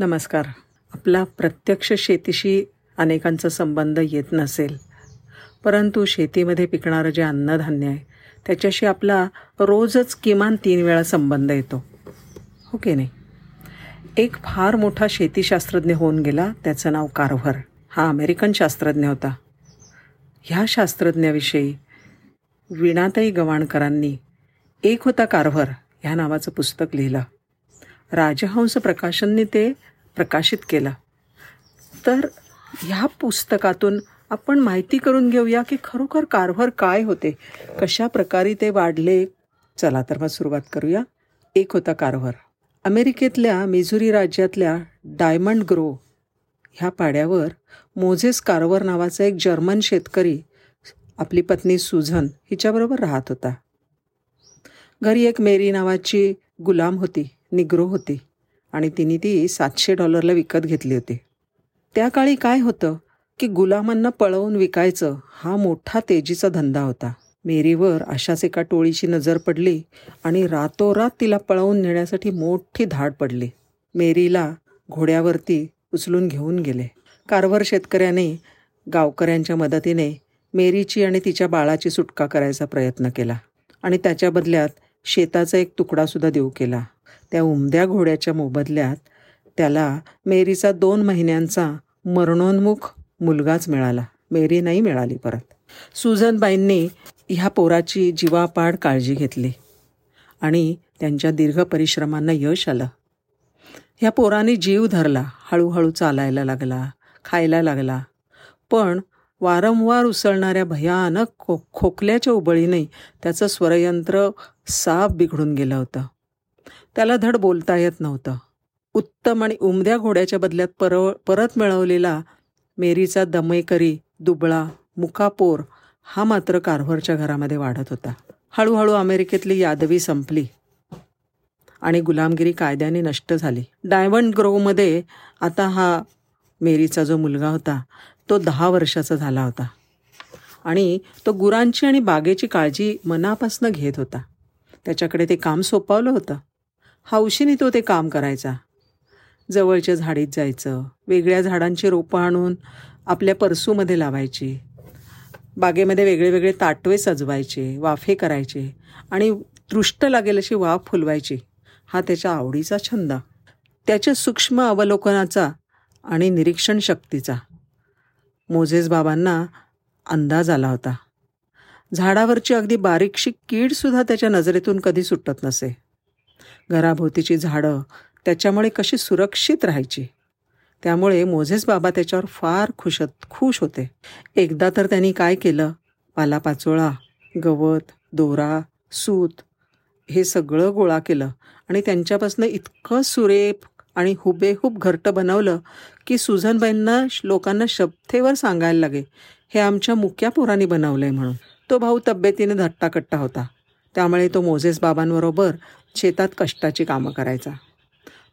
नमस्कार. आपला प्रत्यक्ष शेतीशी अनेकांचा संबंध येत नसेल. परंतु शेतीमध्ये पिकणारं जे अन्नधान्य आहे त्याच्याशी आपला रोजच किमान तीन वेळा संबंध येतो. हो की नाही? एक फार मोठा शेतीशास्त्रज्ञ होऊन गेला त्याचं नाव कारव्हर हा अमेरिकन शास्त्रज्ञ होता. ह्या शास्त्रज्ञाविषयी वीणाताई गवाणकरांनी एक होता कारव्हर ह्या नावाचं पुस्तक लिहिलं. राजहंस प्रकाशनने ते प्रकाशित केलं. तर ह्या पुस्तकातून आपण माहिती करून घेऊया की खरोखर कारभार काय होते? कशा प्रकारे ते वाढले? चला तर मग सुरुवात करूया. एक होता कारभार. अमेरिकेतल्या मिझुरी राज्यातल्या डायमंड ग्रो ह्या पाड्यावर मोझेस कारवर नावाचा एक जर्मन शेतकरी आपली पत्नी सुझन हिच्याबरोबर राहत होता. घरी एक मेरी नावाची गुलाम होती. निग्रो होती आणि तिने ती सातशे डॉलरला विकत घेतली होती. त्या काळी काय होतं की गुलामांना पळवून विकायचं हा मोठा तेजीचा धंदा होता. मेरीवर अशाच एका टोळीची नजर पडली आणि रातोरात तिला पळवून नेण्यासाठी मोठी धाड पडली. मेरीला घोड्यावरती उचलून घेऊन गेले. कारवर शेतकऱ्याने गावकऱ्यांच्या मदतीने मेरीची आणि तिच्या बाळाची सुटका करायचा प्रयत्न केला आणि त्याच्या बदल्यात शेताचा एक तुकडासुद्धा देऊ केला. त्या उमद्या घोड्याच्या मोबदल्यात त्याला मेरीचा दोन महिन्यांचा मरणोन्मुख मुलगाच मिळाला. मेरी नाही मिळाली परत. सुझनबाईंनी ह्या पोराची जीवापाड काळजी घेतली आणि त्यांच्या दीर्घ परिश्रमांना यश आलं. ह्या पोराने जीव धरला हळूहळू चालायला लागला खायला लागला. पण वारंवार उसळणाऱ्या भयानक खो खोकल्याच्या उबळीने त्याचं स्वरयंत्र साफ बिघडून गेलं होतं. त्याला धड बोलता येत नव्हतं. उत्तम आणि उमद्या घोड्याच्या बदल्यात परव परत मिळवलेला मेरीचा दमेकरी दुबळा मुकापोर हा मात्र कारभारच्या घरामध्ये वाढत होता. हळूहळू अमेरिकेतली यादवी संपली आणि गुलामगिरी कायद्याने नष्ट झाली. डायमंड ग्रोवमध्ये आता हा मेरीचा जो मुलगा होता तो दहा वर्षाचा झाला होता आणि तो गुरांची आणि बागेची काळजी मनापासनं घेत होता. त्याच्याकडे ते काम सोपवलं होतं. हौशीने तो ते काम करायचा. जवळच्या झाडीत जायचं. वेगळ्या झाडांची रोपं आणून आपल्या परसूमध्ये लावायची. बागेमध्ये वेगळे वेगळे ताटवे सजवायचे वाफे करायचे आणि दृष्ट लागेल अशी वाफ फुलवायची. हा त्याच्या आवडीचा छंद. त्याच्या सूक्ष्म अवलोकनाचा आणि निरीक्षण शक्तीचा. मोझेस बाबांना अंदाज आला होता. झाडावरची अगदी बारीकशी कीडसुद्धा त्याच्या नजरेतून कधी सुटत नसे. घराभोवतीची झाडं त्याच्यामुळे कशी सुरक्षित राहायची? त्यामुळे मोझेस बाबा त्याच्यावर फार खुश खुश होते. एकदा तर त्यांनी काय केलं? पालापाचोळा गवत दोरा सूत हे सगळं गोळा केलं आणि त्यांच्यापासून इतकं सुरेख आणि हुबेहूब घरटं बनवलं की सुझनबाईंना लोकांना शब्थेवर सांगायला लागे. हे आमच्या मुक्या पोरांनी बनवलं आहे म्हणून. तो भाऊ तब्येतीने धट्टाकट्टा होता. त्यामुळे तो मोझेस बाबांबरोबर शेतात कष्टाची कामं करायचा.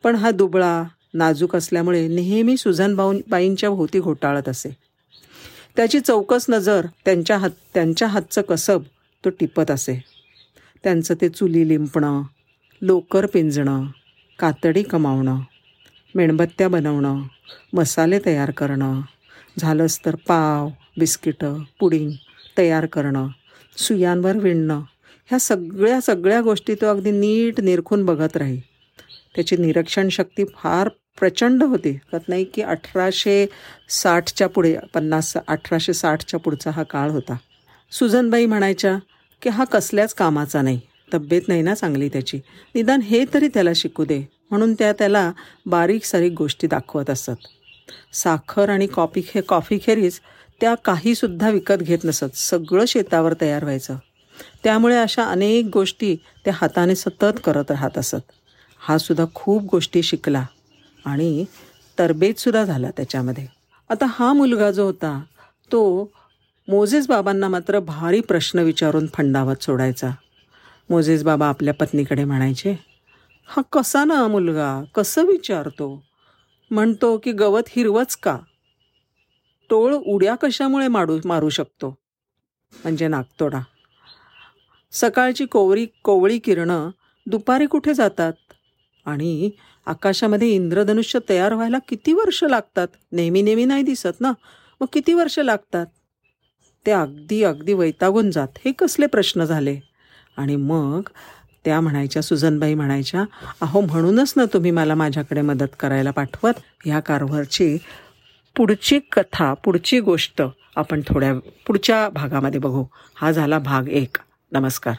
पण हा दुबळा नाजूक असल्यामुळे नेहमी सुझन बाईंच्या भोवती घोटाळत असे. त्याची चौकस नजर त्यांच्या हात त्यांच्या हातचं कसब तो टिपत असे. त्यांचं ते चुली लिंपणं लोकर पिंजणं कातडी कमावणं मेणबत्त्या बनवणं मसाले तयार करणं झालंच तर पाव बिस्किटं पुडिंग तयार करणं सुयांवर विणणं ह्या सगळ्या सगळ्या गोष्टी तो अगदी नीट निरखून बघत राही त्याची निरीक्षण शक्ती फार प्रचंड होती. कत नाही की अठराशे साठच्या पुढे पन्नास अठराशे साठच्या पुढचा हा काळ होता. सुजनबाई म्हणायच्या की हा कसल्याच कामाचा नाही. तब्येत नाही ना चांगली त्याची. निदान हे तरी त्याला शिकू दे. म्हणून त्या त्याला बारीक सारीक गोष्टी दाखवत असत. साखर आणि कॉफी खे कॉफीखेरीज त्या काहीसुद्धा विकत घेत नसत. सगळं शेतावर तयार व्हायचं. त्यामुळे अशा अनेक गोष्टी त्या हाताने सतत करत राहत असत. हा सुद्धा खूप गोष्टी शिकला आणि तरबेजसुद्धा झाला त्याच्यामध्ये. आता हा मुलगा जो होता तो मोझेस बाबांना मात्र भारी प्रश्न विचारून फंडावत सोडायचा. मोझेस बाबा आपल्या पत्नीकडे म्हणायचे हा कसा ना मुलगा? कसं विचारतो? म्हणतो की गवत हिरवच का? टोळ उड्या कशामुळे मारू मारू शकतो? म्हणजे नागतोडा. सकाळची कोवरी कोवळी किरणं दुपारी कुठे जातात? आणि आकाशामध्ये इंद्रधनुष्य तयार व्हायला किती वर्ष लागतात? नेहमी नेहमी नाही दिसत ना? मग किती वर्ष लागतात? ते अगदी अगदी वैतागून जात. हे कसले प्रश्न झाले? आणि मग त्या म्हणायच्या सुजनबाई म्हणायच्या अहो म्हणूनच ना तुम्ही मला माझ्याकडे मदत करायला पाठवत. ह्या कारभारची पुढची कथा पुढची गोष्ट आपण थोड्या पुढच्या भागामध्ये बघू. हा झाला भाग एक. नमस्कार.